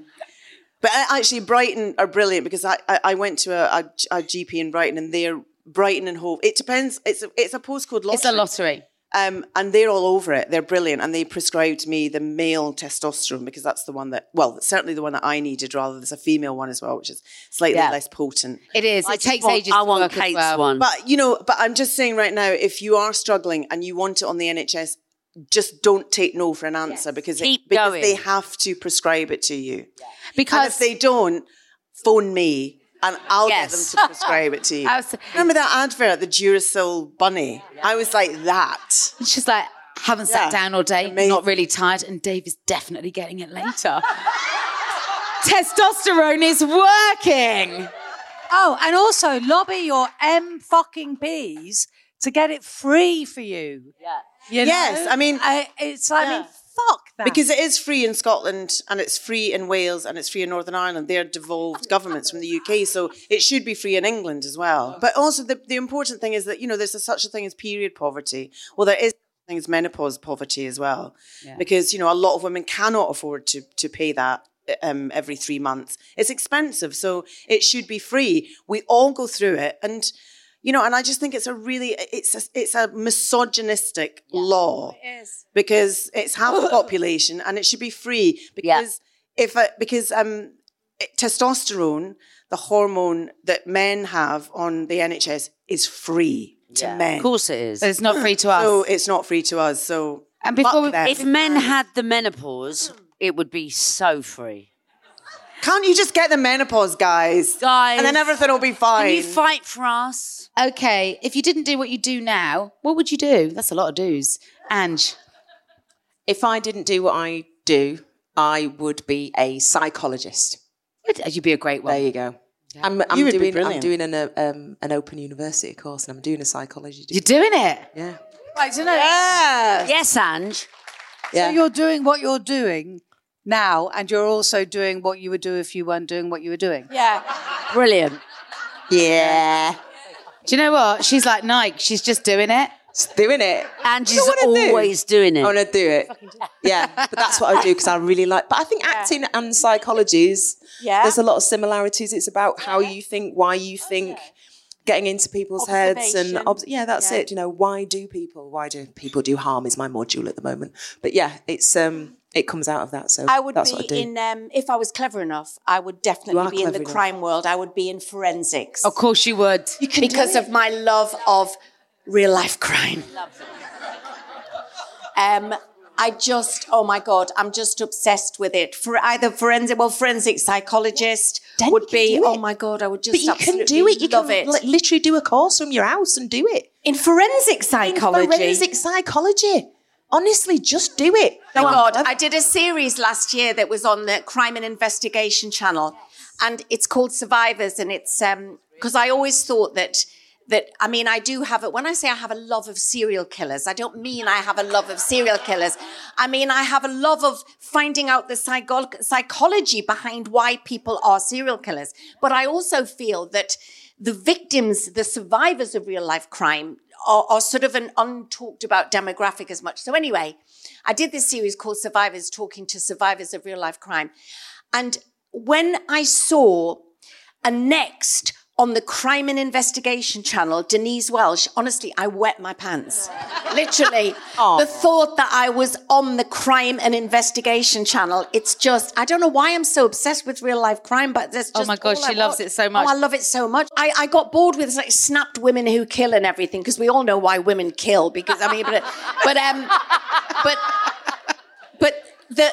but uh, actually Brighton are brilliant because I I, I went to a, a, a GP in Brighton and they're Brighton and Hove. It depends. It's a, it's a postcode lottery. It's a lottery. Um, and they're all over it. They're brilliant. And they prescribed me the male testosterone because that's the one that, well, certainly the one that I needed rather there's a female one as well, which is slightly Yeah. less potent. It is. I it takes want- ages. I want work as Kate's well. one. But, you know, but I'm just saying right now, if you are struggling and you want it on the NHS, just don't take no for an answer because, Keep it, because going. they have to prescribe it to you. And because if they don't, phone me and I'll Yes. get them to prescribe it to you. Abso- Remember that advert, the Duracell bunny? I was like that. she's like, haven't sat Yeah. down all day, Amazing. not really tired, and Dave is definitely getting it later. Testosterone is working. Oh, and also lobby your M fucking P's to get it free for you. Yeah. You know? Yes, I mean- I, it's like, I Yeah. mean, fuck that. Because it is free in Scotland and it's free in Wales and it's free in Northern Ireland. They're devolved governments from the UK, so it should be free in England as well. But also, the, the important thing is that, you know, there's a, such a thing as period poverty. Well, there is such a thing as menopause poverty as well. Because, you know, a lot of women cannot afford to, to pay that. Um, every three months, it's expensive, so it should be free. We all go through it, and you know, and I just think it's a really, it's a, it's a misogynistic law because it's half the population and it should be free because if uh, because um it- testosterone the hormone that men have on the NHS is free to Yeah. men Of course it is. It's not free to us. so it's not free to us so And before fuck we- them. If men had the menopause, it would be so free. Can't you just get the menopause guys Guys. and then everything will be fine Can you fight for us? Okay, if you didn't do what you do now, what would you do? That's a lot of do's. Ange. If I didn't do what I do, I would be a psychologist. You'd be a great one. There you go. I'm, I'm You would be doing I'm doing an uh, um, an open university course and I'm doing a psychology. You're doing it. Yeah. Right, so no, Yes, Ange. Yeah. So you're doing what you're doing now, and you're also doing what you would do if you weren't doing what you were doing. Yeah. Brilliant. Yeah. Do you know what? She's like Nike. She's just doing it. Just doing it. And she's do do? always doing it. I want to do it. Yeah, but that's what I do because I really like. But I think acting and psychology is. Yeah. There's a lot of similarities. It's about how you think, why you think, getting into people's heads, and Observation. obs- yeah, that's Yeah. it. You know, why do people? Why do people do harm? Is my module at the moment. But yeah, it's um, it comes out of that. So I would that's be what I do. in, um, if I was clever enough, I would definitely be in the enough. crime world. I would be in forensics. Of course you would. because of my love of real life crime. Um, I just, oh my God, I'm just obsessed with it. For either forensic, well, forensic psychologist Then would be, oh my God, I would just but you can do it. You love can it. li- literally do a course from your house and do it. in forensic psychology. In forensic psychology. Honestly, just do it. Oh. God, I did a series last year that was on the Crime and Investigation channel, and it's called Survivors, and it's um because I always thought that that I mean I do have it. When I say I have a love of serial killers, I don't mean I have a love of serial killers. I mean I have a love of finding out the psycho- psychology behind why people are serial killers. But I also feel that the victims, the survivors of real life crime, are, are sort of an untalked about demographic as much. So anyway, I did this series called Survivors, talking to survivors of real life crime. And when I saw a next on the Crime and Investigation channel, Denise Welch, honestly, I wet my pants. Literally. The thought that I was on the Crime and Investigation channel, it's just, I don't know why I'm so obsessed with real life crime, but that's just. Oh my God, all she I loves watch. it so much. Oh, I love it so much. I, I got bored with like snapped women who kill and everything, because we all know why women kill, because I mean, but, but, um, but, but the,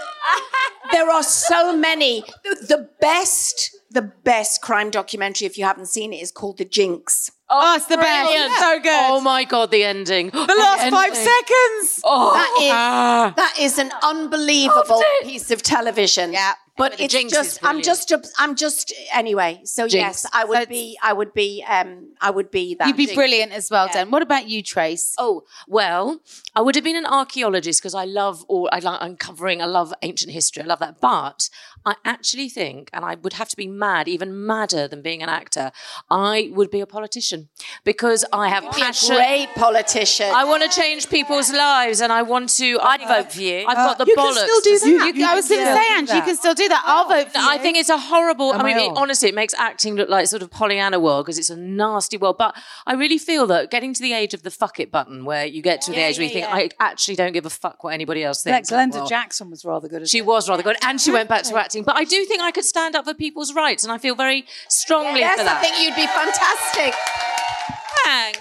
there are so many. The, the best, the best crime documentary, if you haven't seen it, is called The Jinx. Oh, it's the best. Brilliant. So good. Oh my god, the ending. the last five seconds. Oh, That is ah. that is an unbelievable piece of television. Yeah, but But it's just I'm just I'm just anyway. So Jinx. yes, I would So be I would be um I would be that. You'd be Jinx. brilliant as well, Dan. What about you, Trace? Oh well, I would have been an archaeologist because I love all I like uncovering. I love ancient history. I love that. But I actually think, and I would have to be mad, even madder than being an actor. I would be a politician because I have Be a passion. great politician. I want to change people's lives, and I want to. I'd I- vote for you. I've got the You can still do that. You- I was going to say, do Ange, you can still do that. I'll oh, vote for you. I think it's a horrible. Am I mean, I it, honestly, it makes acting look like sort of Pollyanna world because it's a nasty world. But I really feel that getting to the age of the fuck it button, where you get to the age where you think, I actually don't give a fuck what anybody else thinks. Like thinks. Glenda Well, Jackson was rather good at She was rather good, and she went back to acting. But I do think I could stand up for people's rights, and I feel very strongly yes, for that. I think you'd be fantastic. Thanks.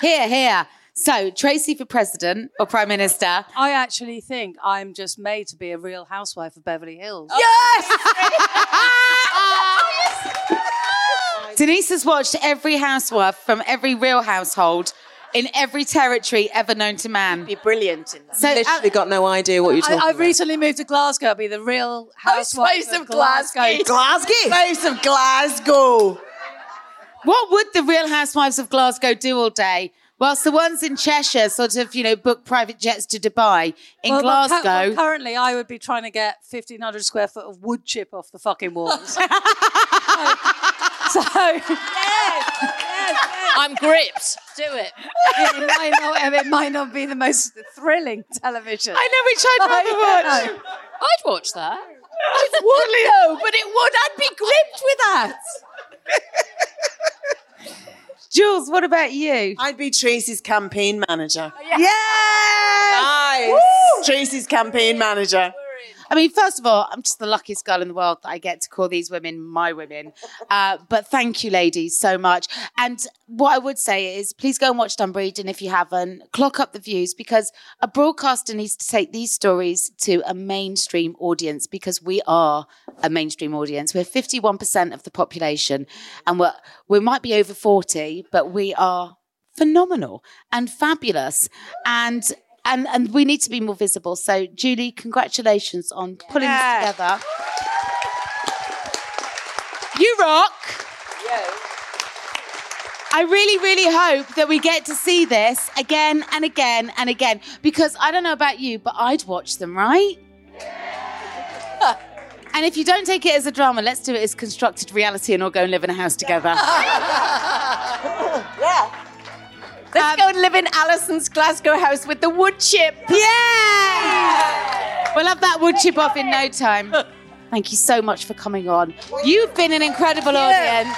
Here, here. So, Tracy for president or prime minister. I actually think I'm just made to be a real housewife of Beverly Hills. Yes! Oh, Denise has watched every housewife from every real household in every territory ever known to man. Be brilliant in that. So, Literally got no idea what you're talking I, I about. recently moved to Glasgow. I'll be the real oh, housewife Housewives of, of Glasgow. Glasgow. Glasgow. Face of Glasgow. What would the Real Housewives of Glasgow do all day? Whilst the ones in Cheshire sort of, you know, book private jets to Dubai, in Well, Glasgow. well, currently, I would be trying to get 1,500 square foot of wood chip off the fucking walls. so, yes, yes, yes. I'm gripped. Do it. it, might not, it might not be the most thrilling television. I know which I'd rather watch. know. I'd watch that. It would, though, but it would. I'd be gripped with that. Jules, what about you? I'd be Tracy's campaign manager. Yes! Nice. Tracy's campaign manager. I mean, first of all, I'm just the luckiest girl in the world that I get to call these women my women. Uh, but thank you, ladies, so much. And what I would say is please go and watch Dun Breedin'. And if you haven't, clock up the views because a broadcaster needs to take these stories to a mainstream audience because we are a mainstream audience. We're 51% of the population and we're, we might be over 40, but we are phenomenal and fabulous. And and and we need to be more visible. So, Julie, congratulations on pulling Yeah. this together. You rock. I really, really hope that we get to see this again and again and again because I don't know about you, but I'd watch them, right? And if you don't take it as a drama, let's do it as constructed reality and all go and live in a house together. yeah. Let's um, go and live in Alison's Glasgow house with the wood chip. Yeah! We'll have that wood chip off in no time. Thank you so much for coming on. You've been an incredible audience.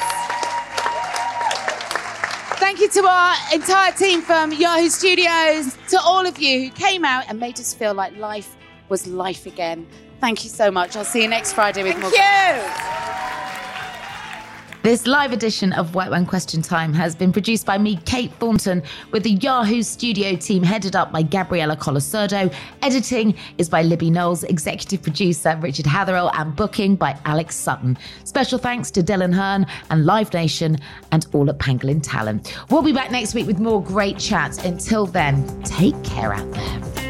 Thank you to our entire team from Yahoo Studios, to all of you who came out and made us feel like life was life again. Thank you so much. I'll see you next Friday with more. This live edition of White Wine Question Time has been produced by me, Kate Thornton, with the Yahoo studio team headed up by Gabriella Colasurdo. Editing is by Libby Knowles, executive producer Richard Hatherell, and booking by Alex Sutton. Special thanks to Dylan Hearn and Live Nation and all at Pangolin Talent. We'll be back next week with more great chats. Until then, take care out there.